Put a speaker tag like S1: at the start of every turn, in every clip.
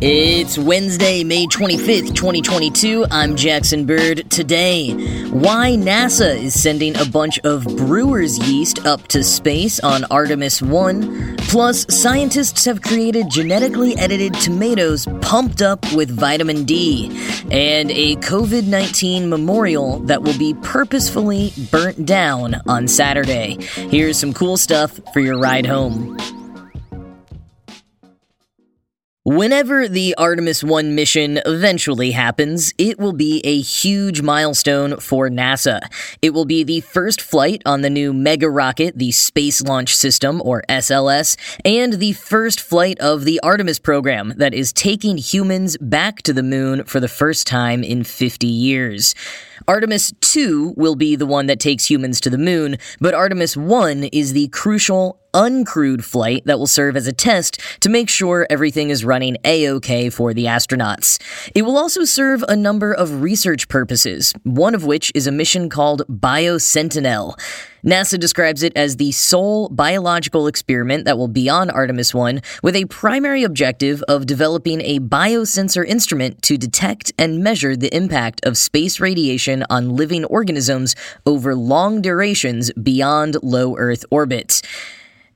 S1: It's Wednesday, May 25th, 2022. I'm Jackson Bird. Today, why NASA is sending a bunch of brewer's yeast up to space on Artemis 1. Plus, scientists have created genetically edited tomatoes pumped up with vitamin D. And a COVID 19 memorial that will be purposefully burnt down on Saturday. Here's some cool stuff for your ride home. Whenever the Artemis 1 mission eventually happens, it will be a huge milestone for NASA. It will be the first flight on the new mega rocket, the Space Launch System, or SLS, and the first flight of the Artemis program that is taking humans back to the moon for the first time in 50 years. Artemis 2 will be the one that takes humans to the moon, but Artemis 1 is the crucial uncrewed flight that will serve as a test to make sure everything is running A-OK for the astronauts. It will also serve a number of research purposes, one of which is a mission called BioSentinel. NASA describes it as the sole biological experiment that will be on Artemis 1 with a primary objective of developing a biosensor instrument to detect and measure the impact of space radiation on living organisms over long durations beyond low Earth orbit.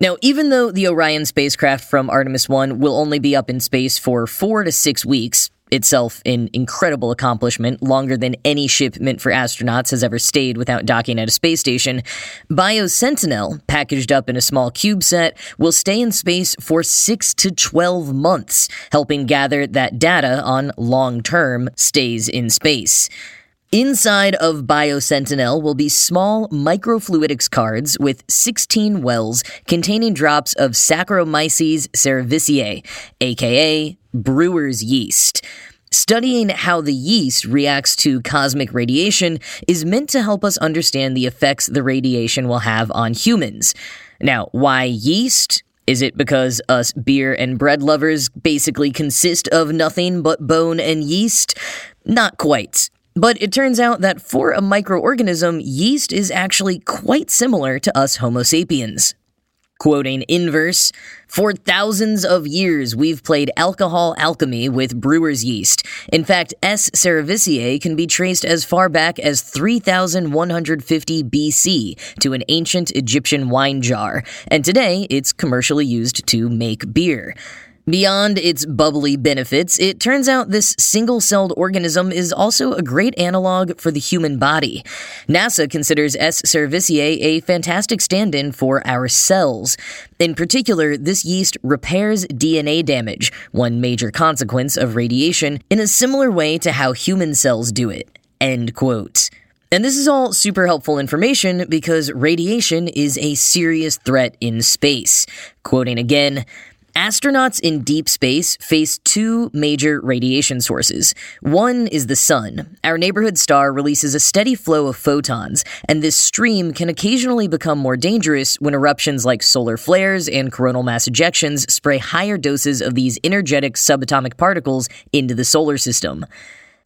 S1: Now, even though the Orion spacecraft from Artemis 1 will only be up in space for four to six weeks, itself an incredible accomplishment, longer than any ship meant for astronauts has ever stayed without docking at a space station. BioSentinel, packaged up in a small CubeSat, will stay in space for 6 to 12 months, helping gather that data on long term stays in space. Inside of BioSentinel will be small microfluidics cards with 16 wells containing drops of Saccharomyces cerevisiae, aka brewer's yeast. Studying how the yeast reacts to cosmic radiation is meant to help us understand the effects the radiation will have on humans. Now, why yeast? Is it because us beer and bread lovers basically consist of nothing but bone and yeast? Not quite. But it turns out that for a microorganism, yeast is actually quite similar to us Homo sapiens. Quoting Inverse, for thousands of years we've played alcohol alchemy with brewer's yeast. In fact, S. cerevisiae can be traced as far back as 3150 BC to an ancient Egyptian wine jar, and today it's commercially used to make beer. Beyond its bubbly benefits, it turns out this single celled organism is also a great analog for the human body. NASA considers S. cerevisiae a fantastic stand in for our cells. In particular, this yeast repairs DNA damage, one major consequence of radiation, in a similar way to how human cells do it. End quote. And this is all super helpful information because radiation is a serious threat in space. Quoting again, Astronauts in deep space face two major radiation sources. One is the sun. Our neighborhood star releases a steady flow of photons, and this stream can occasionally become more dangerous when eruptions like solar flares and coronal mass ejections spray higher doses of these energetic subatomic particles into the solar system.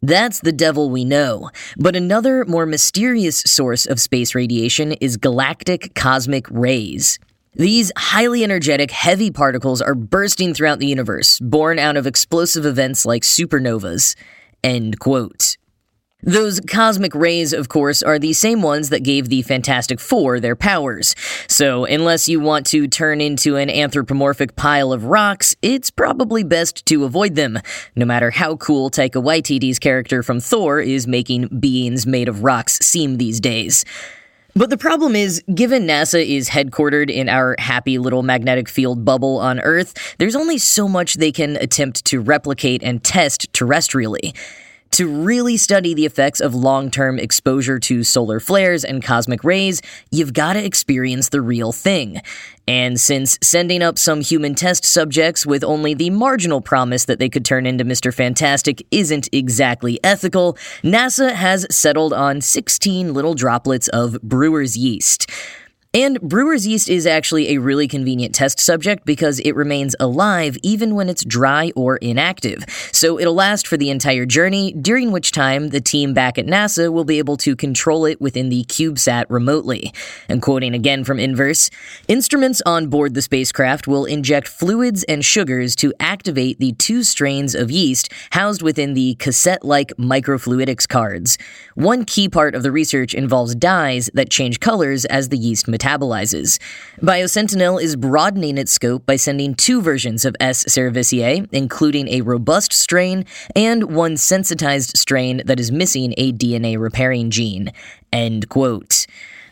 S1: That's the devil we know. But another, more mysterious source of space radiation is galactic cosmic rays. These highly energetic, heavy particles are bursting throughout the universe, born out of explosive events like supernovas. End quote. Those cosmic rays, of course, are the same ones that gave the Fantastic Four their powers. So, unless you want to turn into an anthropomorphic pile of rocks, it's probably best to avoid them, no matter how cool Taika Waititi's character from Thor is making beings made of rocks seem these days. But the problem is, given NASA is headquartered in our happy little magnetic field bubble on Earth, there's only so much they can attempt to replicate and test terrestrially. To really study the effects of long term exposure to solar flares and cosmic rays, you've got to experience the real thing. And since sending up some human test subjects with only the marginal promise that they could turn into Mr. Fantastic isn't exactly ethical, NASA has settled on 16 little droplets of brewer's yeast. And brewer's yeast is actually a really convenient test subject because it remains alive even when it's dry or inactive. So it'll last for the entire journey, during which time the team back at NASA will be able to control it within the CubeSat remotely. And quoting again from Inverse, instruments on board the spacecraft will inject fluids and sugars to activate the two strains of yeast housed within the cassette like microfluidics cards. One key part of the research involves dyes that change colors as the yeast metabolizes. Biosentinel is broadening its scope by sending two versions of S. cerevisiae, including a robust strain and one sensitized strain that is missing a DNA repairing gene. End quote.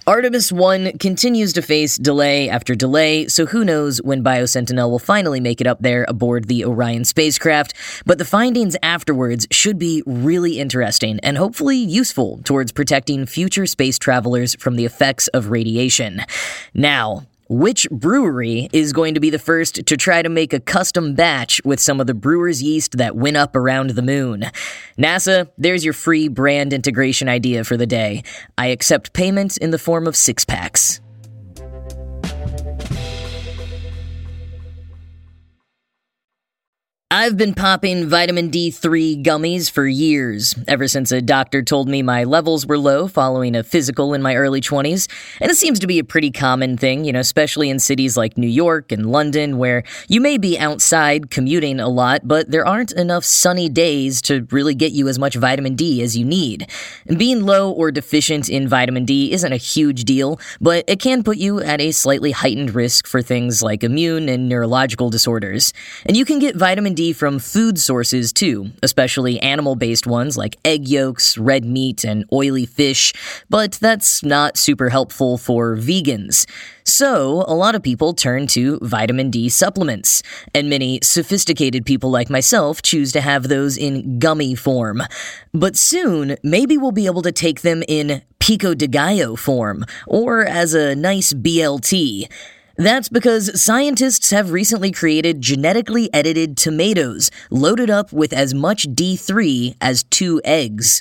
S1: Artemis 1 continues to face delay after delay, so who knows when Biosentinel will finally make it up there aboard the Orion spacecraft, but the findings afterwards should be really interesting and hopefully useful towards protecting future space travelers from the effects of radiation. Now, which brewery is going to be the first to try to make a custom batch with some of the brewer's yeast that went up around the moon? NASA, there's your free brand integration idea for the day. I accept payment in the form of six packs. I've been popping vitamin D3 gummies for years, ever since a doctor told me my levels were low following a physical in my early 20s. And it seems to be a pretty common thing, you know, especially in cities like New York and London, where you may be outside commuting a lot, but there aren't enough sunny days to really get you as much vitamin D as you need. And being low or deficient in vitamin D isn't a huge deal, but it can put you at a slightly heightened risk for things like immune and neurological disorders. And you can get vitamin D from food sources too, especially animal based ones like egg yolks, red meat, and oily fish, but that's not super helpful for vegans. So, a lot of people turn to vitamin D supplements, and many sophisticated people like myself choose to have those in gummy form. But soon, maybe we'll be able to take them in pico de gallo form, or as a nice BLT. That's because scientists have recently created genetically edited tomatoes loaded up with as much D3 as two eggs.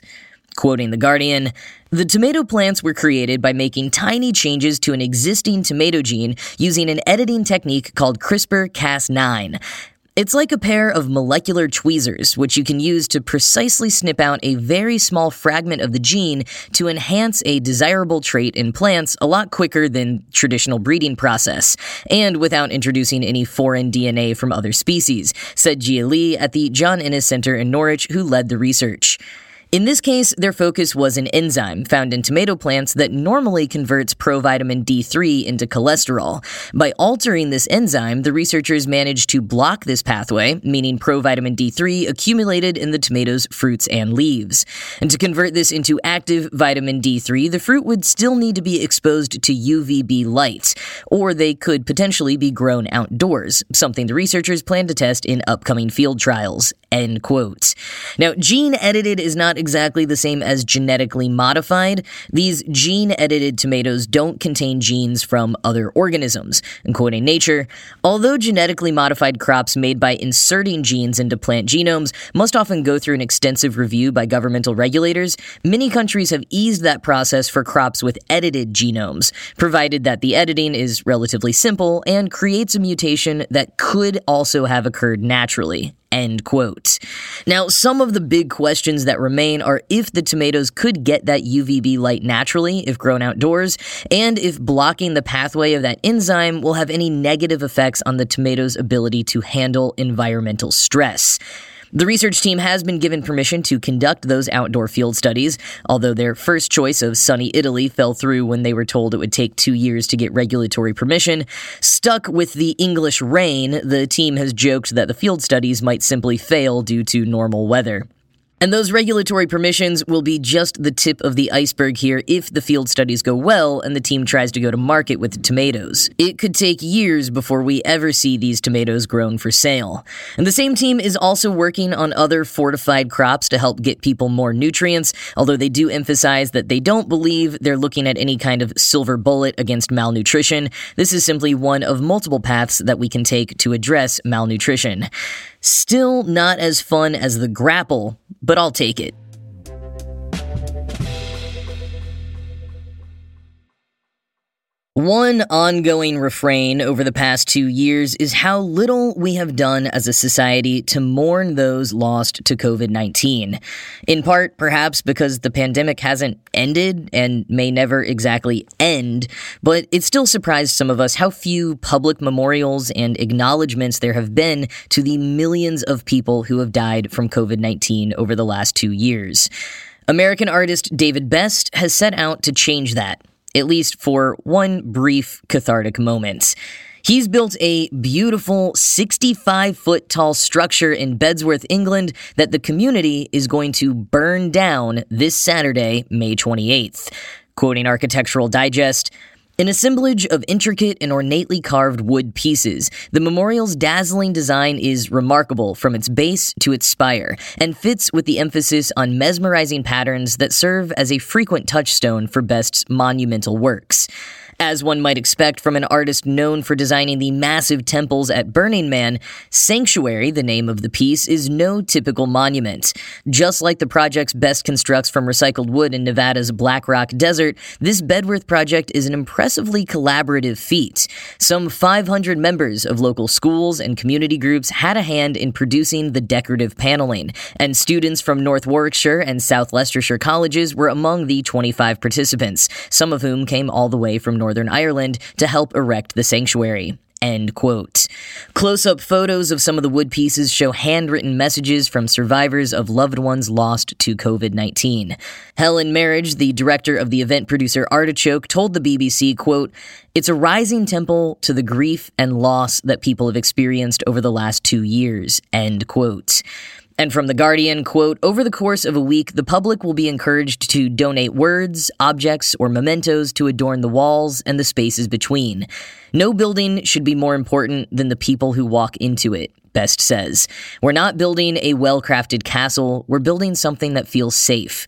S1: Quoting The Guardian, the tomato plants were created by making tiny changes to an existing tomato gene using an editing technique called CRISPR Cas9. It's like a pair of molecular tweezers, which you can use to precisely snip out a very small fragment of the gene to enhance a desirable trait in plants a lot quicker than traditional breeding process, and without introducing any foreign DNA from other species, said Jia Li at the John Innes Center in Norwich, who led the research. In this case, their focus was an enzyme found in tomato plants that normally converts provitamin D3 into cholesterol. By altering this enzyme, the researchers managed to block this pathway, meaning provitamin D3 accumulated in the tomato's fruits and leaves. And to convert this into active vitamin D3, the fruit would still need to be exposed to UVB light, or they could potentially be grown outdoors, something the researchers plan to test in upcoming field trials. End quote. Now, gene edited is not exactly the same as genetically modified. These gene edited tomatoes don't contain genes from other organisms. And quoting Nature, although genetically modified crops made by inserting genes into plant genomes must often go through an extensive review by governmental regulators, many countries have eased that process for crops with edited genomes, provided that the editing is relatively simple and creates a mutation that could also have occurred naturally. End quote. Now, some of the big questions that remain are if the tomatoes could get that UVB light naturally if grown outdoors, and if blocking the pathway of that enzyme will have any negative effects on the tomato's ability to handle environmental stress. The research team has been given permission to conduct those outdoor field studies, although their first choice of sunny Italy fell through when they were told it would take two years to get regulatory permission. Stuck with the English rain, the team has joked that the field studies might simply fail due to normal weather. And those regulatory permissions will be just the tip of the iceberg here if the field studies go well and the team tries to go to market with the tomatoes. It could take years before we ever see these tomatoes grown for sale. And the same team is also working on other fortified crops to help get people more nutrients, although they do emphasize that they don't believe they're looking at any kind of silver bullet against malnutrition. This is simply one of multiple paths that we can take to address malnutrition. Still not as fun as the grapple, but I'll take it. One ongoing refrain over the past two years is how little we have done as a society to mourn those lost to COVID 19. In part, perhaps because the pandemic hasn't ended and may never exactly end, but it still surprised some of us how few public memorials and acknowledgments there have been to the millions of people who have died from COVID 19 over the last two years. American artist David Best has set out to change that at least for one brief cathartic moment. He's built a beautiful 65 foot tall structure in Bedworth, England, that the community is going to burn down this Saturday, May 28th. Quoting Architectural Digest, an assemblage of intricate and ornately carved wood pieces, the memorial's dazzling design is remarkable from its base to its spire and fits with the emphasis on mesmerizing patterns that serve as a frequent touchstone for Best's monumental works. As one might expect from an artist known for designing the massive temples at Burning Man, Sanctuary, the name of the piece, is no typical monument. Just like the project's Best constructs from recycled wood in Nevada's Black Rock Desert, this Bedworth project is an impressively collaborative feat. Some 500 members of local schools and community groups had a hand in producing the decorative paneling, and students from North Warwickshire and South Leicestershire colleges were among the 25 participants, some of whom came all the way from Northern Ireland to help erect the sanctuary. End quote. Close up photos of some of the wood pieces show handwritten messages from survivors of loved ones lost to COVID 19. Helen Marriage, the director of the event producer Artichoke, told the BBC, quote, It's a rising temple to the grief and loss that people have experienced over the last two years. End quote. And from The Guardian, quote, over the course of a week, the public will be encouraged to donate words, objects, or mementos to adorn the walls and the spaces between. No building should be more important than the people who walk into it. Best says. We're not building a well crafted castle, we're building something that feels safe.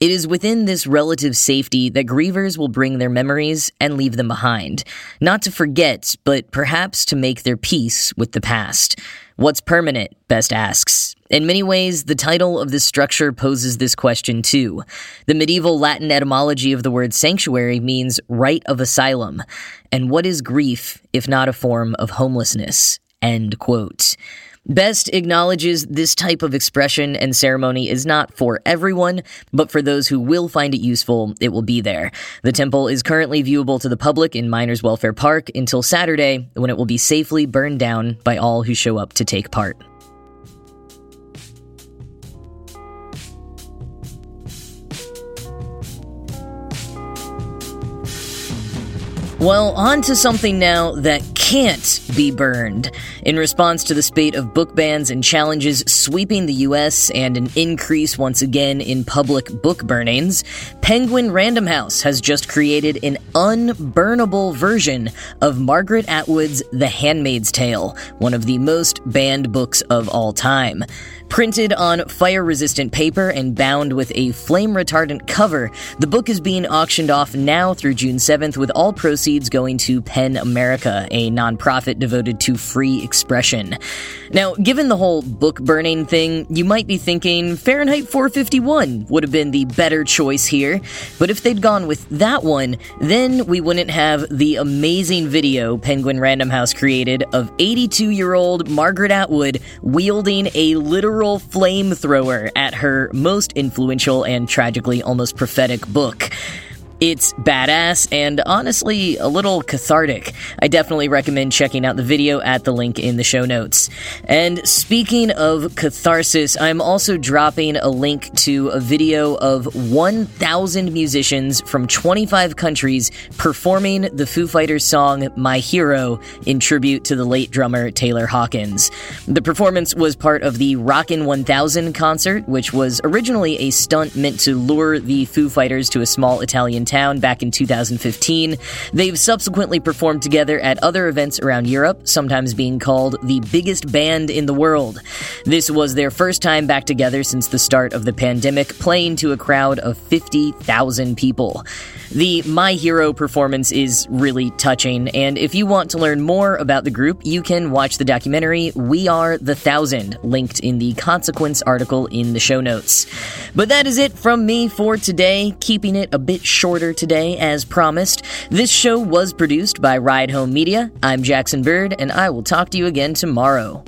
S1: It is within this relative safety that grievers will bring their memories and leave them behind. Not to forget, but perhaps to make their peace with the past. What's permanent? Best asks. In many ways, the title of this structure poses this question too. The medieval Latin etymology of the word sanctuary means right of asylum. And what is grief if not a form of homelessness? End quote. Best acknowledges this type of expression and ceremony is not for everyone, but for those who will find it useful, it will be there. The temple is currently viewable to the public in Miners Welfare Park until Saturday, when it will be safely burned down by all who show up to take part. Well, on to something now that can't be burned. In response to the spate of book bans and challenges sweeping the US and an increase once again in public book burnings, Penguin Random House has just created an unburnable version of Margaret Atwood's The Handmaid's Tale, one of the most banned books of all time. Printed on fire resistant paper and bound with a flame retardant cover, the book is being auctioned off now through June 7th, with all proceeds going to PEN America, a nonprofit devoted to free expression. Now, given the whole book burning thing, you might be thinking Fahrenheit 451 would have been the better choice here, but if they'd gone with that one, then we wouldn't have the amazing video Penguin Random House created of 82 year old Margaret Atwood wielding a literal literal flamethrower at her most influential and tragically almost prophetic book. It's badass and honestly a little cathartic. I definitely recommend checking out the video at the link in the show notes. And speaking of catharsis, I'm also dropping a link to a video of 1,000 musicians from 25 countries performing the Foo Fighters song My Hero in tribute to the late drummer Taylor Hawkins. The performance was part of the Rockin' 1000 concert, which was originally a stunt meant to lure the Foo Fighters to a small Italian town back in 2015. They've subsequently performed together at other events around Europe, sometimes being called the biggest band in the world. This was their first time back together since the start of the pandemic, playing to a crowd of 50,000 people. The My Hero performance is really touching, and if you want to learn more about the group, you can watch the documentary We Are the Thousand, linked in the Consequence article in the show notes. But that is it from me for today, keeping it a bit shorter Today as promised. This show was produced by Ride Home Media. I'm Jackson Bird, and I will talk to you again tomorrow.